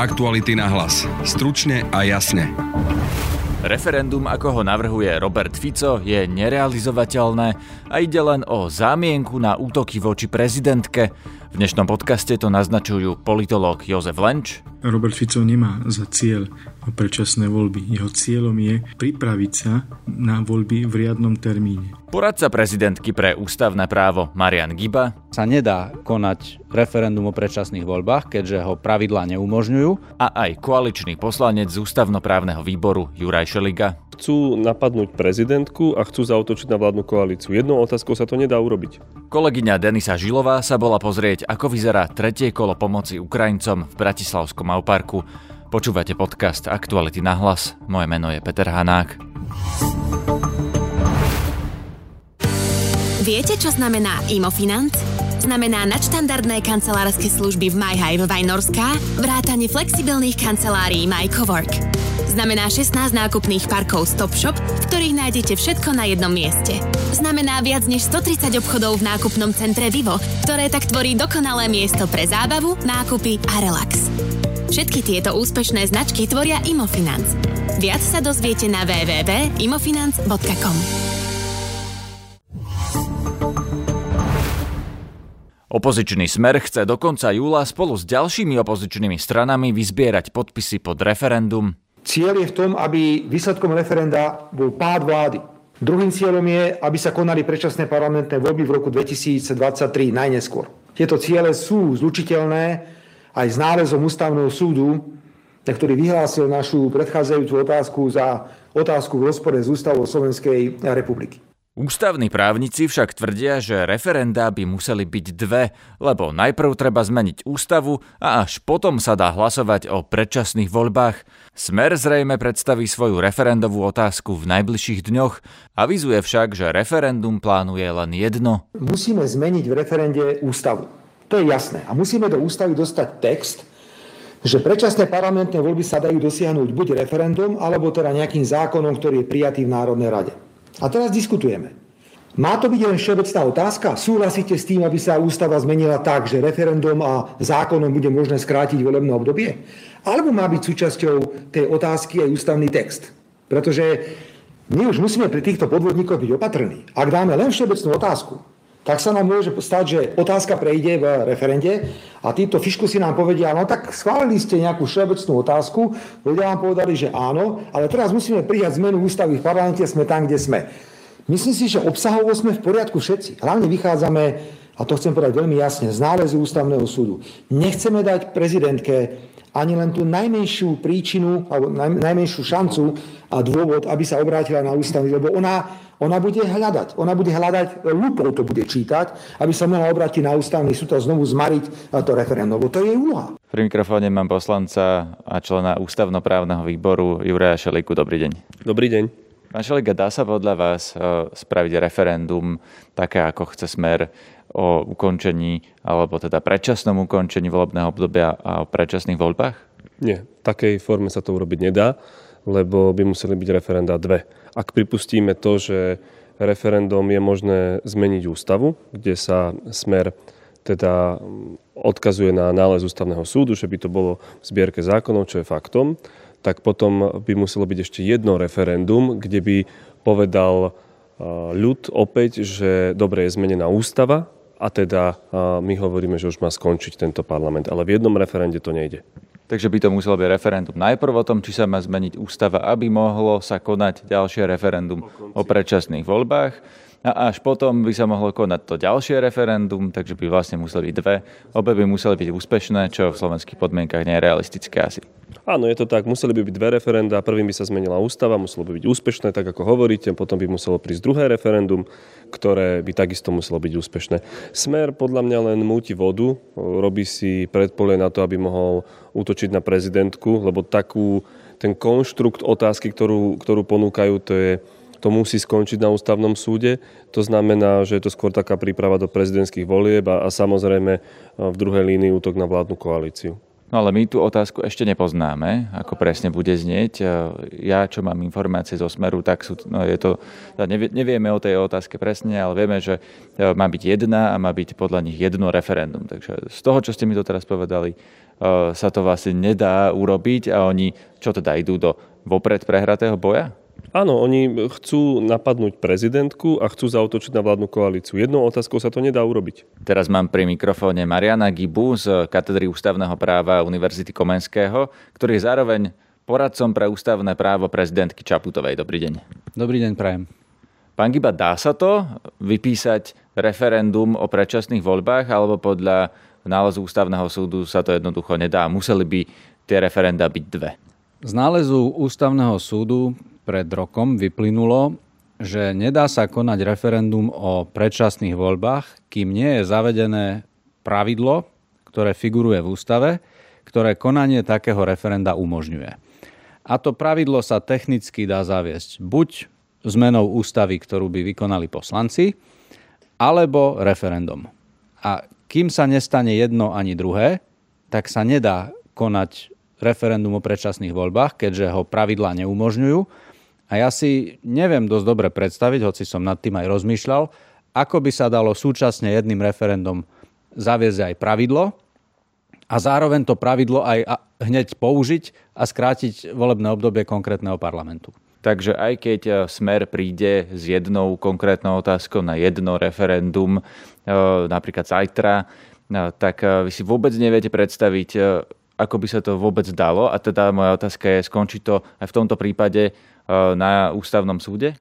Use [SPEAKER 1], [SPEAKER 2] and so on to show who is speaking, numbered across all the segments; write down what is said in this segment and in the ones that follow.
[SPEAKER 1] Aktuality na hlas. Stručne a jasne.
[SPEAKER 2] Referendum, ako ho navrhuje Robert Fico, je nerealizovateľné a ide len o zámienku na útoky voči prezidentke. V dnešnom podcaste to naznačujú politológ Jozef Lenč.
[SPEAKER 3] Robert Fico nemá za cieľ predčasné voľby. Jeho cieľom je pripraviť sa na voľby v riadnom termíne.
[SPEAKER 2] Poradca prezidentky pre ústavné právo Marian Giba
[SPEAKER 4] sa nedá konať referendum o predčasných voľbách, keďže ho pravidlá neumožňujú.
[SPEAKER 2] A aj koaličný poslanec z ústavnoprávneho výboru Juraj Šeliga.
[SPEAKER 5] Chcú napadnúť prezidentku a chcú zautočiť na vládnu koalíciu. Jednou otázkou sa to nedá urobiť.
[SPEAKER 2] Kolegyňa Denisa Žilová sa bola pozrieť, ako vyzerá tretie kolo pomoci Ukrajincom v Bratislavskom Auparku. Počúvate podcast Aktuality na hlas. Moje meno je Peter Hanák.
[SPEAKER 6] Viete, čo znamená Imofinanc? Znamená nadštandardné kancelárske služby v MyHive Vajnorská, vrátanie flexibilných kancelárií MyCowork. Znamená 16 nákupných parkov Stop Shop, v ktorých nájdete všetko na jednom mieste. Znamená viac než 130 obchodov v nákupnom centre Vivo, ktoré tak tvorí dokonalé miesto pre zábavu, nákupy a relax. Všetky tieto úspešné značky tvoria Imofinanc. Viac sa dozviete na www.imofinanc.com.
[SPEAKER 2] Opozičný smer chce do konca júla spolu s ďalšími opozičnými stranami vyzbierať podpisy pod referendum.
[SPEAKER 7] Cieľ je v tom, aby výsledkom referenda bol pád vlády. Druhým cieľom je, aby sa konali predčasné parlamentné voľby v roku 2023 najneskôr. Tieto ciele sú zlučiteľné aj s nálezom ústavného súdu, ktorý vyhlásil našu predchádzajúcu otázku za otázku v rozpore s ústavou Slovenskej republiky.
[SPEAKER 2] Ústavní právnici však tvrdia, že referendá by museli byť dve, lebo najprv treba zmeniť ústavu a až potom sa dá hlasovať o predčasných voľbách. Smer zrejme predstaví svoju referendovú otázku v najbližších dňoch, avizuje však, že referendum plánuje len jedno.
[SPEAKER 7] Musíme zmeniť v referende ústavu. To je jasné. A musíme do ústavy dostať text, že predčasné parlamentné voľby sa dajú dosiahnuť buď referendum, alebo teda nejakým zákonom, ktorý je prijatý v Národnej rade. A teraz diskutujeme. Má to byť len všeobecná otázka? Súhlasíte s tým, aby sa ústava zmenila tak, že referendum a zákonom bude možné skrátiť volebné obdobie? Alebo má byť súčasťou tej otázky aj ústavný text? Pretože my už musíme pri týchto podvodníkoch byť opatrní. Ak dáme len všeobecnú otázku, tak sa nám môže stať, že otázka prejde v referende a títo fišku si nám povedia, no tak schválili ste nejakú všeobecnú otázku, ľudia vám povedali, že áno, ale teraz musíme prijať zmenu ústavy v parlamente, sme tam, kde sme. Myslím si, že obsahovo sme v poriadku všetci. Hlavne vychádzame, a to chcem povedať veľmi jasne, z nálezu ústavného súdu. Nechceme dať prezidentke ani len tú najmenšiu príčinu alebo najmenšiu šancu a dôvod, aby sa obrátila na ústavy, lebo ona, ona bude hľadať. Ona bude hľadať, lupou to bude čítať, aby sa mohla obrátiť na ústavný súd a znovu zmariť to referendum, lebo to je jej úloha.
[SPEAKER 2] Pri mikrofóne mám poslanca a člena ústavnoprávneho výboru Juraja Šeliku. Dobrý deň.
[SPEAKER 5] Dobrý deň.
[SPEAKER 2] Pán Šeliga, dá sa podľa vás e, spraviť referendum také, ako chce Smer o ukončení alebo teda predčasnom ukončení volebného obdobia a o predčasných voľbách?
[SPEAKER 5] Nie, v takej forme sa to urobiť nedá, lebo by museli byť referenda dve. Ak pripustíme to, že referendum je možné zmeniť ústavu, kde sa smer teda odkazuje na nález ústavného súdu, že by to bolo v zbierke zákonov, čo je faktom, tak potom by muselo byť ešte jedno referendum, kde by povedal ľud opäť, že dobre je zmenená ústava, a teda my hovoríme, že už má skončiť tento parlament. Ale v jednom referende to nejde.
[SPEAKER 2] Takže by to muselo byť referendum najprv o tom, či sa má zmeniť ústava, aby mohlo sa konať ďalšie referendum o predčasných voľbách a až potom by sa mohlo konať to ďalšie referendum, takže by vlastne museli byť dve. Obe by museli byť úspešné, čo v slovenských podmienkach nie je realistické asi.
[SPEAKER 5] Áno, je to tak. Museli by byť dve referenda. Prvým by sa zmenila ústava, muselo by byť úspešné, tak ako hovoríte. Potom by muselo prísť druhé referendum, ktoré by takisto muselo byť úspešné. Smer podľa mňa len múti vodu, robí si predpolie na to, aby mohol útočiť na prezidentku, lebo takú, ten konštrukt otázky, ktorú, ktorú ponúkajú, to je to musí skončiť na ústavnom súde. To znamená, že je to skôr taká príprava do prezidentských volieb a, a samozrejme v druhej línii útok na vládnu koalíciu.
[SPEAKER 2] No ale my tú otázku ešte nepoznáme, ako presne bude znieť. E, ja, čo mám informácie zo Smeru, tak sú, no je to, nevieme o tej otázke presne, ale vieme, že e, má byť jedna a má byť podľa nich jedno referendum. Takže z toho, čo ste mi to teraz povedali, e, sa to vlastne nedá urobiť a oni čo teda idú do vopred prehratého boja?
[SPEAKER 5] Áno, oni chcú napadnúť prezidentku a chcú zautočiť na vládnu koalíciu. Jednou otázkou sa to nedá urobiť.
[SPEAKER 2] Teraz mám pri mikrofóne Mariana Gibu z katedry ústavného práva Univerzity Komenského, ktorý je zároveň poradcom pre ústavné právo prezidentky Čaputovej. Dobrý deň.
[SPEAKER 4] Dobrý deň, prajem.
[SPEAKER 2] Pán Giba, dá sa to vypísať referendum o predčasných voľbách, alebo podľa nálezu ústavného súdu sa to jednoducho nedá? Museli by tie referenda byť dve?
[SPEAKER 4] Z nálezu ústavného súdu pred rokom vyplynulo, že nedá sa konať referendum o predčasných voľbách, kým nie je zavedené pravidlo, ktoré figuruje v ústave, ktoré konanie takého referenda umožňuje. A to pravidlo sa technicky dá zaviesť buď zmenou ústavy, ktorú by vykonali poslanci, alebo referendum. A kým sa nestane jedno ani druhé, tak sa nedá konať referendum o predčasných voľbách, keďže ho pravidlá neumožňujú a ja si neviem dosť dobre predstaviť, hoci som nad tým aj rozmýšľal, ako by sa dalo súčasne jedným referendum zaviesť aj pravidlo a zároveň to pravidlo aj hneď použiť a skrátiť volebné obdobie konkrétneho parlamentu.
[SPEAKER 2] Takže aj keď e, Smer príde s jednou konkrétnou otázkou na jedno referendum, e, napríklad zajtra, e, tak vy si vôbec neviete predstaviť, ako by sa to vôbec dalo. A teda moja otázka je, skončí to aj v tomto prípade na ústavnom súde?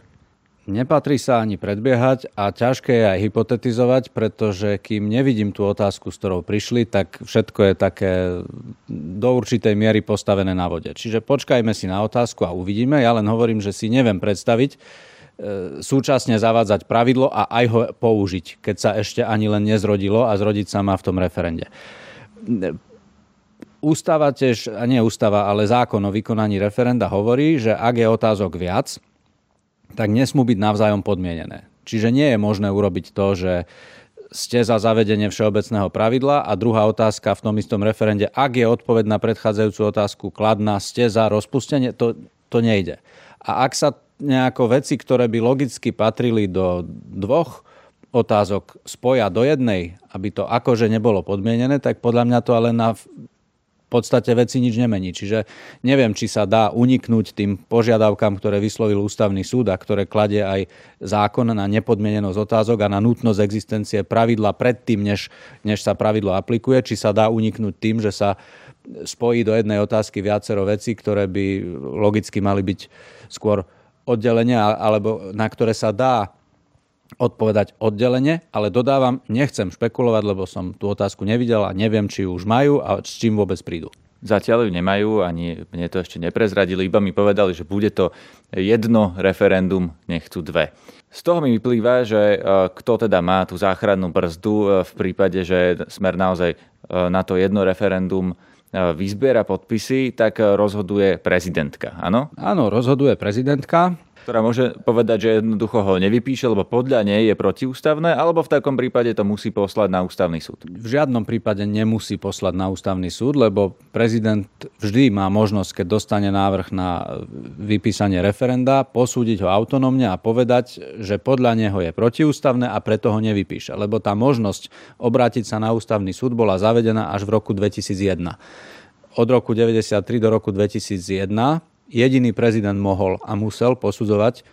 [SPEAKER 4] Nepatrí sa ani predbiehať a ťažké je aj hypotetizovať, pretože kým nevidím tú otázku, s ktorou prišli, tak všetko je také do určitej miery postavené na vode. Čiže počkajme si na otázku a uvidíme. Ja len hovorím, že si neviem predstaviť, e, súčasne zavádzať pravidlo a aj ho použiť, keď sa ešte ani len nezrodilo a zrodiť sa má v tom referende. Ústava tiež, nie ústava, ale zákon o vykonaní referenda hovorí, že ak je otázok viac, tak nesmú byť navzájom podmienené. Čiže nie je možné urobiť to, že ste za zavedenie všeobecného pravidla a druhá otázka v tom istom referende, ak je odpoveď na predchádzajúcu otázku kladná, ste za rozpustenie, to, to nejde. A ak sa nejako veci, ktoré by logicky patrili do dvoch otázok spoja do jednej, aby to akože nebolo podmienené, tak podľa mňa to ale na podstate veci nič nemení. Čiže neviem, či sa dá uniknúť tým požiadavkám, ktoré vyslovil ústavný súd a ktoré kladie aj zákon na nepodmienenosť otázok a na nutnosť existencie pravidla predtým, než, než sa pravidlo aplikuje, či sa dá uniknúť tým, že sa spojí do jednej otázky viacero vecí, ktoré by logicky mali byť skôr oddelenia, alebo na ktoré sa dá odpovedať oddelenie, ale dodávam, nechcem špekulovať, lebo som tú otázku nevidel a neviem, či ju už majú a s čím vôbec prídu.
[SPEAKER 2] Zatiaľ ju nemajú, ani mne to ešte neprezradili, iba mi povedali, že bude to jedno referendum, nechcú dve. Z toho mi vyplýva, že e, kto teda má tú záchrannú brzdu e, v prípade, že smer naozaj e, na to jedno referendum vyzbiera podpisy, tak rozhoduje prezidentka, áno?
[SPEAKER 4] Áno, rozhoduje prezidentka
[SPEAKER 2] ktorá môže povedať, že jednoducho ho nevypíše, lebo podľa nej je protiústavné, alebo v takom prípade to musí poslať na ústavný súd?
[SPEAKER 4] V žiadnom prípade nemusí poslať na ústavný súd, lebo prezident vždy má možnosť, keď dostane návrh na vypísanie referenda, posúdiť ho autonómne a povedať, že podľa neho je protiústavné a preto ho nevypíše. Lebo tá možnosť obrátiť sa na ústavný súd bola zavedená až v roku 2001 od roku 1993 do roku 2001 jediný prezident mohol a musel posudzovať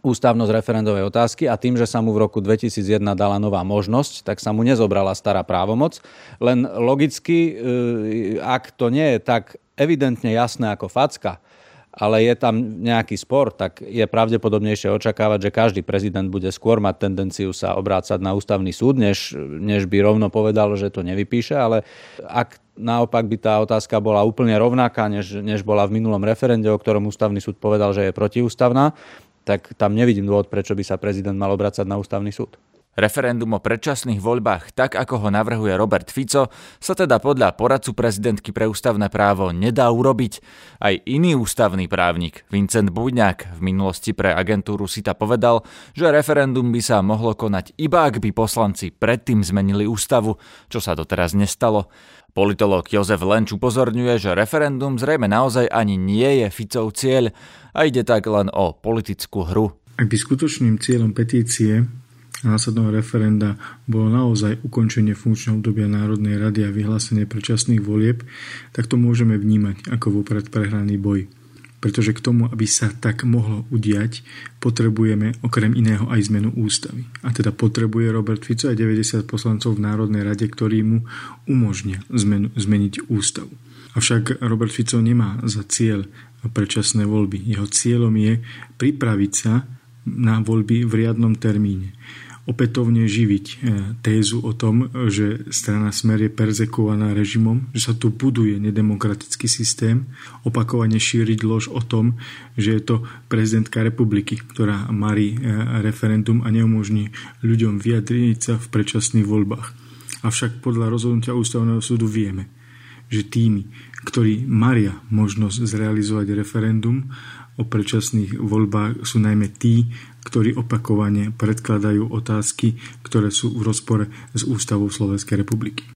[SPEAKER 4] ústavnosť referendovej otázky a tým, že sa mu v roku 2001 dala nová možnosť, tak sa mu nezobrala stará právomoc. Len logicky, e, ak to nie je tak evidentne jasné ako facka, ale je tam nejaký spor, tak je pravdepodobnejšie očakávať, že každý prezident bude skôr mať tendenciu sa obrácať na ústavný súd, než, než by rovno povedal, že to nevypíše. Ale ak naopak by tá otázka bola úplne rovnaká, než, než bola v minulom referende, o ktorom ústavný súd povedal, že je protiústavná, tak tam nevidím dôvod, prečo by sa prezident mal obracať na ústavný súd.
[SPEAKER 2] Referendum o predčasných voľbách, tak ako ho navrhuje Robert Fico, sa teda podľa poradcu prezidentky pre ústavné právo nedá urobiť. Aj iný ústavný právnik, Vincent Buďňák, v minulosti pre agentúru Sita povedal, že referendum by sa mohlo konať iba ak by poslanci predtým zmenili ústavu, čo sa doteraz nestalo. Politológ Jozef Lenč upozorňuje, že referendum zrejme naozaj ani nie je Ficov cieľ a ide tak len o politickú hru.
[SPEAKER 3] Ak by skutočným cieľom petície následného referenda bolo naozaj ukončenie funkčného obdobia Národnej rady a vyhlásenie predčasných volieb, tak to môžeme vnímať ako vopred prehraný boj. Pretože k tomu, aby sa tak mohlo udiať, potrebujeme okrem iného aj zmenu ústavy. A teda potrebuje Robert Fico aj 90 poslancov v Národnej rade, ktorí mu umožnia zmenu, zmeniť ústavu. Avšak Robert Fico nemá za cieľ predčasné voľby. Jeho cieľom je pripraviť sa na voľby v riadnom termíne opätovne živiť e, tézu o tom, že strana Smer je perzekovaná režimom, že sa tu buduje nedemokratický systém, opakovane šíriť lož o tom, že je to prezidentka republiky, ktorá marí e, referendum a neumožní ľuďom vyjadriť sa v predčasných voľbách. Avšak podľa rozhodnutia ústavného súdu vieme, že tými, ktorí maria možnosť zrealizovať referendum o predčasných voľbách sú najmä tí, ktorí opakovane predkladajú otázky, ktoré sú v rozpore s Ústavou Slovenskej republiky.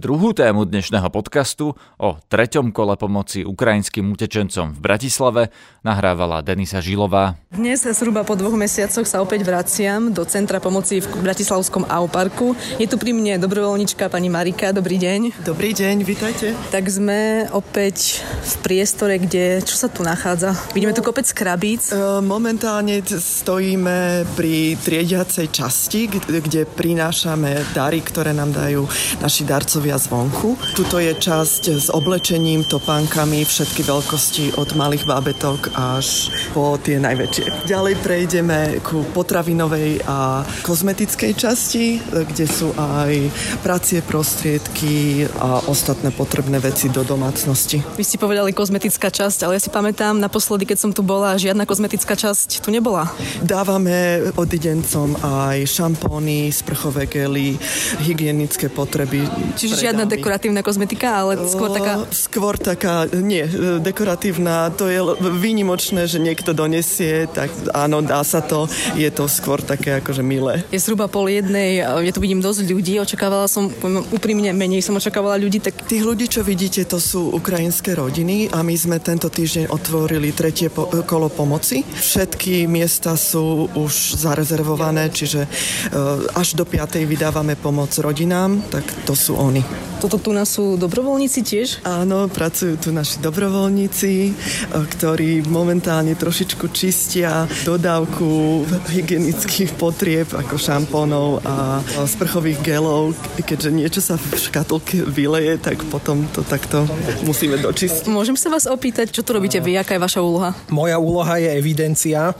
[SPEAKER 2] Druhú tému dnešného podcastu o treťom kole pomoci ukrajinským utečencom v Bratislave nahrávala Denisa Žilová.
[SPEAKER 8] Dnes zhruba po dvoch mesiacoch sa opäť vraciam do Centra pomoci v Bratislavskom AU parku. Je tu pri mne dobrovoľnička pani Marika. Dobrý deň.
[SPEAKER 9] Dobrý deň, vítajte.
[SPEAKER 8] Tak sme opäť v priestore, kde, čo sa tu nachádza? Vidíme tu kopec krabíc.
[SPEAKER 9] E, momentálne stojíme pri triediacej časti, kde prinášame dary, ktoré nám dajú naši darcovia robia zvonku. Tuto je časť s oblečením, topánkami, všetky veľkosti od malých bábetok až po tie najväčšie. Ďalej prejdeme ku potravinovej a kozmetickej časti, kde sú aj pracie prostriedky a ostatné potrebné veci do domácnosti.
[SPEAKER 8] Vy ste povedali kozmetická časť, ale ja si pamätám naposledy, keď som tu bola, žiadna kozmetická časť tu nebola.
[SPEAKER 9] Dávame odidencom aj šampóny, sprchové gely, hygienické potreby.
[SPEAKER 8] Čiže žiadna dekoratívna kozmetika, ale skôr taká...
[SPEAKER 9] Skôr taká, nie, dekoratívna, to je výnimočné, že niekto donesie, tak áno, dá sa to, je to skôr také akože milé.
[SPEAKER 8] Je zhruba pol jednej, ja tu vidím dosť ľudí, očakávala som, úprimne menej som očakávala ľudí, tak...
[SPEAKER 9] Tých ľudí, čo vidíte, to sú ukrajinské rodiny a my sme tento týždeň otvorili tretie po- kolo pomoci. Všetky miesta sú už zarezervované, čiže uh, až do 5. vydávame pomoc rodinám, tak to sú oni.
[SPEAKER 8] Toto tu nás sú dobrovoľníci tiež?
[SPEAKER 9] Áno, pracujú tu naši dobrovoľníci, ktorí momentálne trošičku čistia dodávku hygienických potrieb ako šampónov a sprchových gelov. Keďže niečo sa v škatulke vyleje, tak potom to takto musíme dočistiť.
[SPEAKER 8] Môžem sa vás opýtať, čo tu robíte vy, aká je vaša úloha?
[SPEAKER 10] Moja úloha je evidencia e,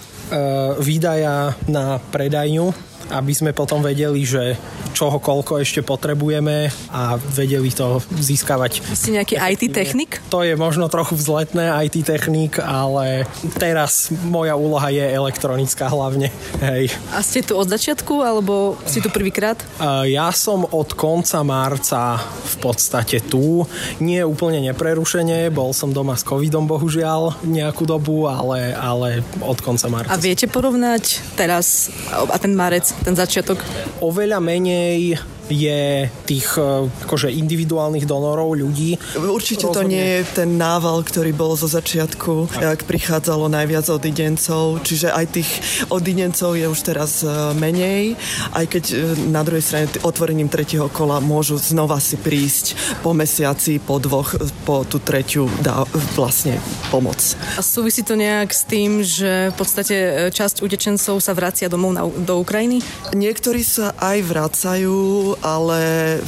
[SPEAKER 10] výdaja na predajňu aby sme potom vedeli, že čoho koľko ešte potrebujeme a vedeli to získavať.
[SPEAKER 8] Ste nejaký IT technik?
[SPEAKER 10] To je možno trochu vzletné IT technik, ale teraz moja úloha je elektronická hlavne. Hej.
[SPEAKER 8] A ste tu od začiatku, alebo ste tu prvýkrát?
[SPEAKER 10] Ja som od konca marca v podstate tu. Nie úplne neprerušene, bol som doma s covidom bohužiaľ nejakú dobu, ale, ale od konca marca.
[SPEAKER 8] A viete porovnať teraz a ten marec ten začiatok?
[SPEAKER 10] Oveľa menej Hey. Je tých e, akože individuálnych donorov ľudí.
[SPEAKER 9] Určite Rozhodne. to nie je ten nával, ktorý bol zo začiatku, ak prichádzalo najviac odidencov, čiže aj tých odidencov je už teraz e, menej, aj keď e, na druhej strane otvorením tretieho kola môžu znova si prísť po mesiaci, po dvoch, po tú tretiu dá vlastne pomoc.
[SPEAKER 8] A súvisí to nejak s tým, že v podstate časť utečencov sa vracia domov na, do Ukrajiny?
[SPEAKER 9] Niektorí sa aj vracajú, ale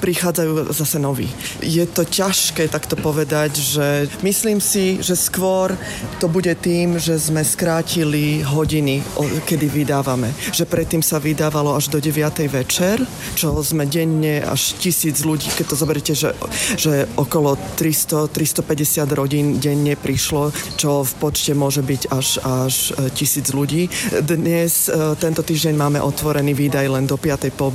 [SPEAKER 9] prichádzajú zase noví. Je to ťažké takto povedať, že myslím si, že skôr to bude tým, že sme skrátili hodiny, kedy vydávame. Že predtým sa vydávalo až do 9. večer, čo sme denne až tisíc ľudí, keď to zoberiete, že, že okolo 300-350 rodín denne prišlo, čo v počte môže byť až, až e, tisíc ľudí. Dnes, e, tento týždeň máme otvorený výdaj len do 5. po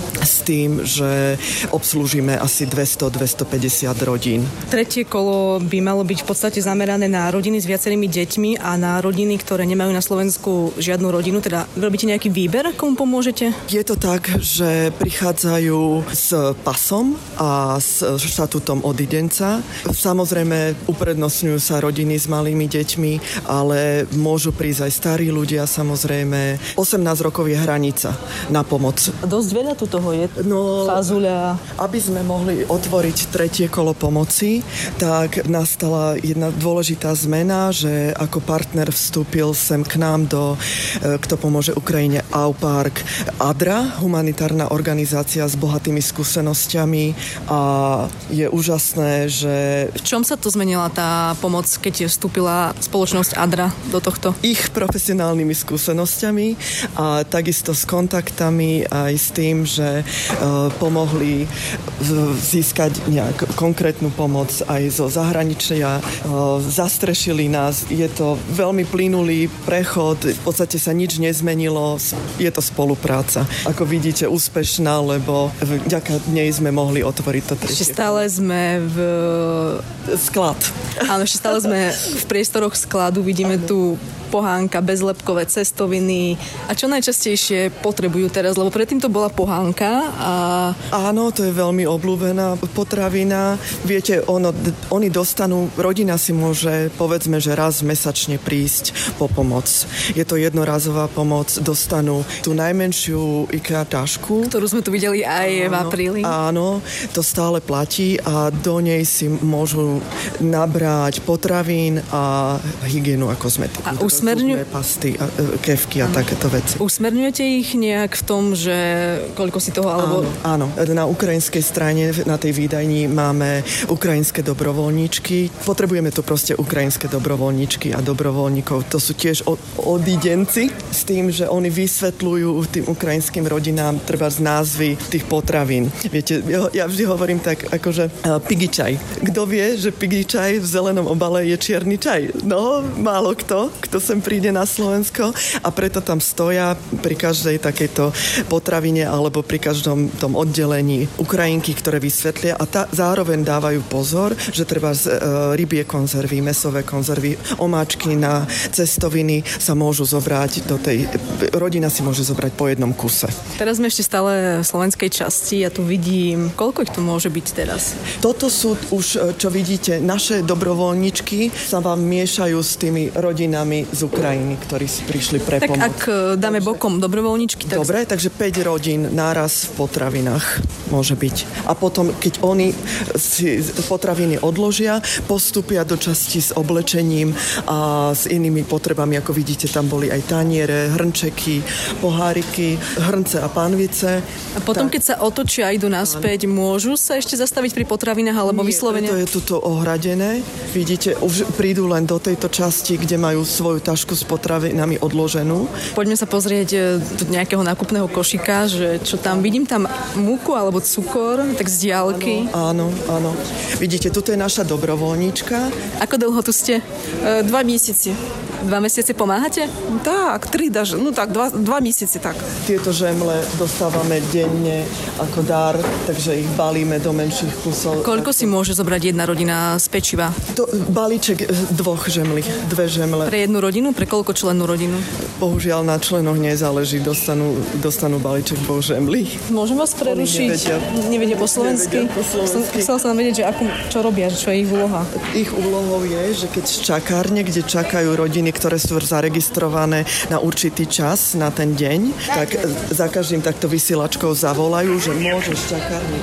[SPEAKER 9] s tým, že obslúžime asi 200-250 rodín.
[SPEAKER 8] Tretie kolo by malo byť v podstate zamerané na rodiny s viacerými deťmi a na rodiny, ktoré nemajú na Slovensku žiadnu rodinu. Teda robíte nejaký výber, komu pomôžete?
[SPEAKER 9] Je to tak, že prichádzajú s pasom a s štatutom odidenca. Samozrejme uprednostňujú sa rodiny s malými deťmi, ale môžu prísť aj starí ľudia samozrejme. 18 rokov je hranica na pomoc.
[SPEAKER 8] Dosť veľa tu toho je no, fazuľa.
[SPEAKER 9] Aby sme mohli otvoriť tretie kolo pomoci, tak nastala jedna dôležitá zmena, že ako partner vstúpil sem k nám do e, Kto pomôže Ukrajine Aupark ADRA, humanitárna organizácia s bohatými skúsenosťami a je úžasné, že...
[SPEAKER 8] V čom sa to zmenila tá pomoc, keď vstúpila spoločnosť ADRA do tohto?
[SPEAKER 9] Ich profesionálnymi skúsenosťami a takisto s kontaktami aj s tým, že E, pomohli získať nejak konkrétnu pomoc aj zo zahraničia. E, zastrešili nás. Je to veľmi plynulý prechod. V podstate sa nič nezmenilo. Je to spolupráca. Ako vidíte, úspešná, lebo vďaka nej sme mohli otvoriť to tretie.
[SPEAKER 8] Ešte stále sme v...
[SPEAKER 9] Sklad.
[SPEAKER 8] Áno, ešte stále sme v priestoroch skladu. Vidíme tu pohánka, bezlepkové cestoviny a čo najčastejšie potrebujú teraz, lebo predtým to bola pohánka a...
[SPEAKER 9] Áno, to je veľmi obľúbená potravina. Viete, ono, oni dostanú, rodina si môže povedzme, že raz mesačne prísť po pomoc. Je to jednorazová pomoc, dostanú tú najmenšiu IKEA tašku.
[SPEAKER 8] Ktorú sme tu videli aj áno, v apríli.
[SPEAKER 9] Áno, to stále platí a do nej si môžu nabrať potravín a hygienu a kozmetiku. A usmerňu... pasty, a, e, kevky a takéto veci.
[SPEAKER 8] Usmerňujete ich nejak v tom, že koľko si toho alebo...
[SPEAKER 9] Áno, áno. Na ukrajinskej strane, na tej výdajni máme ukrajinské dobrovoľníčky. Potrebujeme tu proste ukrajinské dobrovoľníčky a dobrovoľníkov. To sú tiež odidenci s tým, že oni vysvetľujú tým ukrajinským rodinám treba z názvy tých potravín. Viete, ja vždy hovorím tak, akože uh, pigi čaj. Kto vie, že pigi čaj v zelenom obale je čierny čaj? No, málo kto, kto sem príde na Slovensko a preto tam stoja pri každej takejto potravine alebo pri každom tom oddelení Ukrajinky, ktoré vysvetlia a tá, zároveň dávajú pozor, že treba z, e, rybie konzervy, mesové konzervy, omáčky na cestoviny sa môžu zobrať do tej, rodina si môže zobrať po jednom kuse.
[SPEAKER 8] Teraz sme ešte stále v slovenskej časti, ja tu vidím, koľko ich tu môže byť teraz?
[SPEAKER 9] Toto sú už, e, čo vidíte, naše dobrovoľničky sa vám miešajú s tými rodinami z Ukrajiny, ktorí si prišli pre
[SPEAKER 8] tak
[SPEAKER 9] pomoc.
[SPEAKER 8] ak e, dáme bokom dobrovoľničky, tak...
[SPEAKER 9] Dobre, takže 5 rodín náraz v potravinách môže byť. A potom, keď oni si potraviny odložia, postupia do časti s oblečením a s inými potrebami, ako vidíte, tam boli aj taniere, hrnčeky, poháriky, hrnce a pánvice.
[SPEAKER 8] A potom, tak... keď sa otočia a idú naspäť, môžu sa ešte zastaviť pri potravinách alebo Nie, vyslovene?
[SPEAKER 9] to je tuto ohradené. Vidíte, už prídu len do tejto časti, kde majú svoju tašku s potravinami odloženú.
[SPEAKER 8] Poďme sa pozrieť e, do nejakého nákupného košika, že čo tam vidím tam múku alebo cukor, tak z diálky.
[SPEAKER 9] Áno, áno. Vidíte, toto je naša dobrovoľníčka.
[SPEAKER 8] Ako dlho tu ste?
[SPEAKER 11] E, dva mesiace.
[SPEAKER 8] Dva mesiace pomáhate?
[SPEAKER 11] Tak, tri daž, no tak, dva, dva mesiace tak.
[SPEAKER 9] Tieto žemle dostávame denne ako dar, takže ich balíme do menších kusov.
[SPEAKER 8] Koľko si môže zobrať jedna rodina z pečiva?
[SPEAKER 9] Do, balíček e, dvoch žemlí, dve žemle.
[SPEAKER 8] Pre jednu rodinu? Pre koľko členú rodinu?
[SPEAKER 9] Bohužiaľ na členoch nezáleží, dostanú, dostanú balíček dvoch žemlí.
[SPEAKER 8] Môžem vás prerušiť? Nevedia, nevedia po slovensky? Nevedia po slovensky. Chcel som vedieť, že ako, čo robia, čo je ich úloha.
[SPEAKER 9] Ich úlohou je, že keď čakárne, kde čakajú rodiny niektoré sú zaregistrované na určitý čas, na ten deň, tak za každým takto vysielačkou zavolajú, že môže z čakárne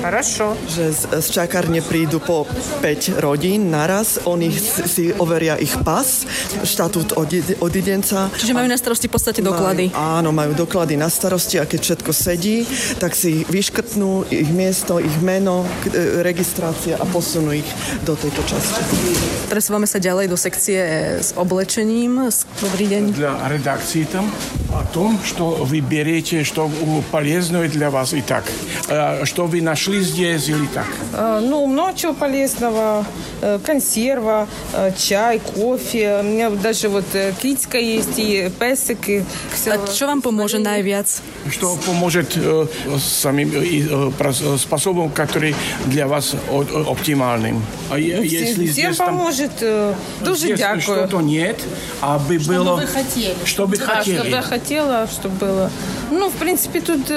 [SPEAKER 12] Хорошо.
[SPEAKER 9] Že z, z čakárne prídu po 5 rodín naraz, oni si overia ich pas, štatút odidenca.
[SPEAKER 8] Čiže majú na starosti v podstate doklady.
[SPEAKER 9] Majú, áno, majú doklady na starosti a keď všetko sedí, tak si vyškrtnú ich miesto, ich meno, e, registrácia a posunú ich do tejto časti.
[SPEAKER 8] Presúvame sa ďalej do sekcie s oblečením. Dobrý deň.
[SPEAKER 12] Dla redakcií tam. О том, что вы берете, что полезное для вас и так. Что вы нашли здесь или так?
[SPEAKER 11] Ну, много чего полезного. Консерва, чай, кофе. У меня даже вот китька есть и песик. И все.
[SPEAKER 8] А что вам поможет najviac?
[SPEAKER 12] Что поможет э, самим э, способом, который для вас оптимальным.
[SPEAKER 11] А если Всем здесь поможет. Там, Дуже дякую.
[SPEAKER 12] что-то нет, а бы
[SPEAKER 11] что
[SPEAKER 12] было...
[SPEAKER 11] Бы вы хотели.
[SPEAKER 12] Что бы
[SPEAKER 11] да,
[SPEAKER 12] хотели.
[SPEAKER 11] Что бы я хотела, чтобы было. Ну, в принципе, тут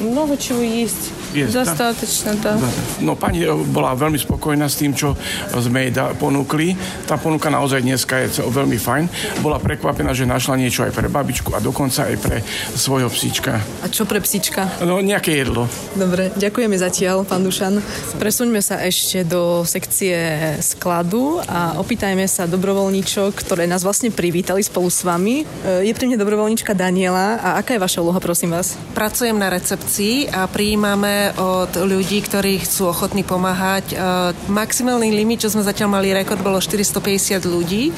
[SPEAKER 11] много чего есть. Je,
[SPEAKER 12] Dostatočne,
[SPEAKER 11] dá.
[SPEAKER 12] No pani eh, bola veľmi spokojná s tým, čo sme jej ponúkli. Tá ponuka naozaj dneska je veľmi fajn. Bola prekvapená, že našla niečo aj pre babičku a dokonca aj pre svojho psíčka.
[SPEAKER 8] A čo pre psíčka?
[SPEAKER 12] No nejaké jedlo.
[SPEAKER 8] Dobre, ďakujeme zatiaľ, pán Dušan. Presuňme sa ešte do sekcie skladu a opýtajme sa dobrovoľníčok, ktoré nás vlastne privítali spolu s vami. Eh, je pri mne dobrovoľníčka Daniela a aká je vaša úloha, prosím vás?
[SPEAKER 13] Pracujem na recepcii a prijímame od ľudí, ktorí chcú ochotní pomáhať. Maximálny limit, čo sme zatiaľ mali rekord, bolo 450 ľudí.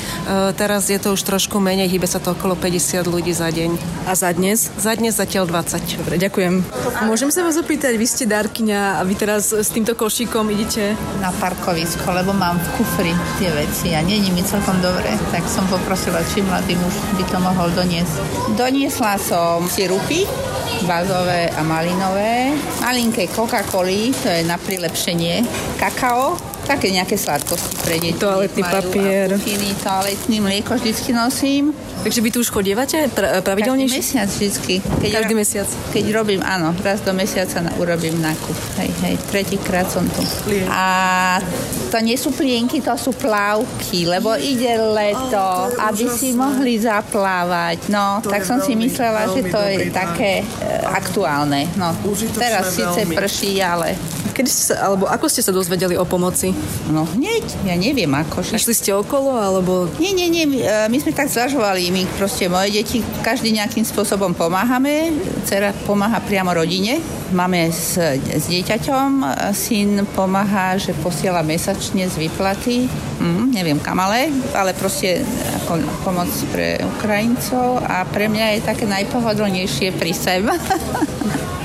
[SPEAKER 13] Teraz je to už trošku menej, hýbe sa to okolo 50 ľudí za deň.
[SPEAKER 8] A za dnes?
[SPEAKER 13] Za dnes zatiaľ 20.
[SPEAKER 8] Dobre, ďakujem. Môžem sa vás opýtať, vy ste dárkyňa a vy teraz s týmto košíkom idete?
[SPEAKER 14] Na parkovisko, lebo mám v kufri tie veci a není mi celkom dobre, tak som poprosila, či mladý muž by to mohol doniesť. Doniesla som sirupy, bazové a malinové, malinké Coca-Coly, to je na prilepšenie, kakao, také nejaké sladkosti pre deti.
[SPEAKER 8] Toaletný papier.
[SPEAKER 14] Kufiny, toaletný mlieko vždycky nosím.
[SPEAKER 8] Takže vy tu už chodievate pra- pravidelne?
[SPEAKER 14] Každý mesiac vždycky.
[SPEAKER 8] Keď Každý ro- mesiac?
[SPEAKER 14] Keď robím, áno, raz do mesiaca na, urobím nákup. Hej, hej, tretíkrát som tu. A to nie sú plienky, to sú plávky, lebo ide leto, oh, aby úžasné. si mohli zaplávať. No, to tak som veľmi, si myslela, že to je také e, aktuálne. No, teraz síce prší, ale
[SPEAKER 8] Kedy ste sa, alebo ako ste sa dozvedeli o pomoci?
[SPEAKER 14] No hneď, ja neviem ako.
[SPEAKER 8] Však... Išli ste okolo, alebo...
[SPEAKER 14] Nie, nie, nie, my, my sme tak zvažovali, my proste moje deti každý nejakým spôsobom pomáhame. Cera pomáha priamo rodine. Máme s, s dieťaťom, syn pomáha, že posiela mesačne z výplaty. Hm, neviem kam ale, ale proste ako pomoc pre Ukrajincov a pre mňa je také najpohodlnejšie pri sem.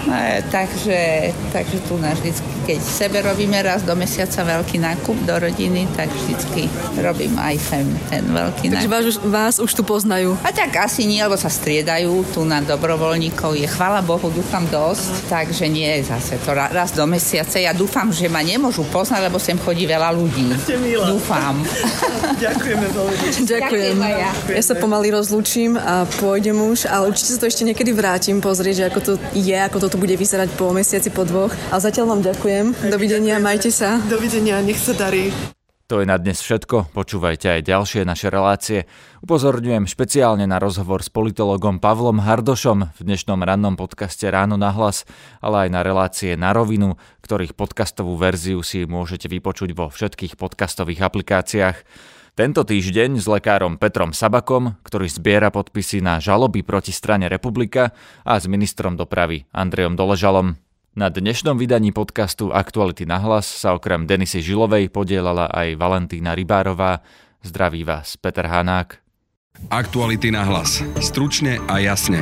[SPEAKER 14] E, takže, takže tu nás vždycky, keď sebe robíme raz do mesiaca veľký nákup do rodiny, tak vždycky robím aj sem ten veľký
[SPEAKER 8] takže nákup. Takže vás, vás už tu poznajú?
[SPEAKER 14] A tak asi nie, lebo sa striedajú. Tu na dobrovoľníkov je, chvala Bohu, dúfam dosť, takže nie je zase to raz do mesiaca. Ja dúfam, že ma nemôžu poznať, lebo sem chodí veľa ľudí. Dúfam.
[SPEAKER 9] Ďakujeme veľmi.
[SPEAKER 8] Ďakujem. Ja. ja sa pomaly rozlúčim a pôjdem už, ale určite sa to ešte niekedy vrátim pozrieť, že ako to je, ako to tu bude vyzerať po mesiaci, po dvoch. A zatiaľ vám ďakujem. Dovidenia, majte sa.
[SPEAKER 9] Dovidenia, nech sa darí.
[SPEAKER 2] To je na dnes všetko, počúvajte aj ďalšie naše relácie. Upozorňujem špeciálne na rozhovor s politologom Pavlom Hardošom v dnešnom rannom podcaste Ráno na hlas, ale aj na relácie na rovinu, ktorých podcastovú verziu si môžete vypočuť vo všetkých podcastových aplikáciách. Tento týždeň s lekárom Petrom Sabakom, ktorý zbiera podpisy na žaloby proti strane Republika a s ministrom dopravy Andrejom Doležalom. Na dnešnom vydaní podcastu Aktuality na hlas sa okrem Denisy Žilovej podielala aj Valentína Rybárová. Zdraví vás Peter Hanák.
[SPEAKER 1] Aktuality na hlas. Stručne a jasne.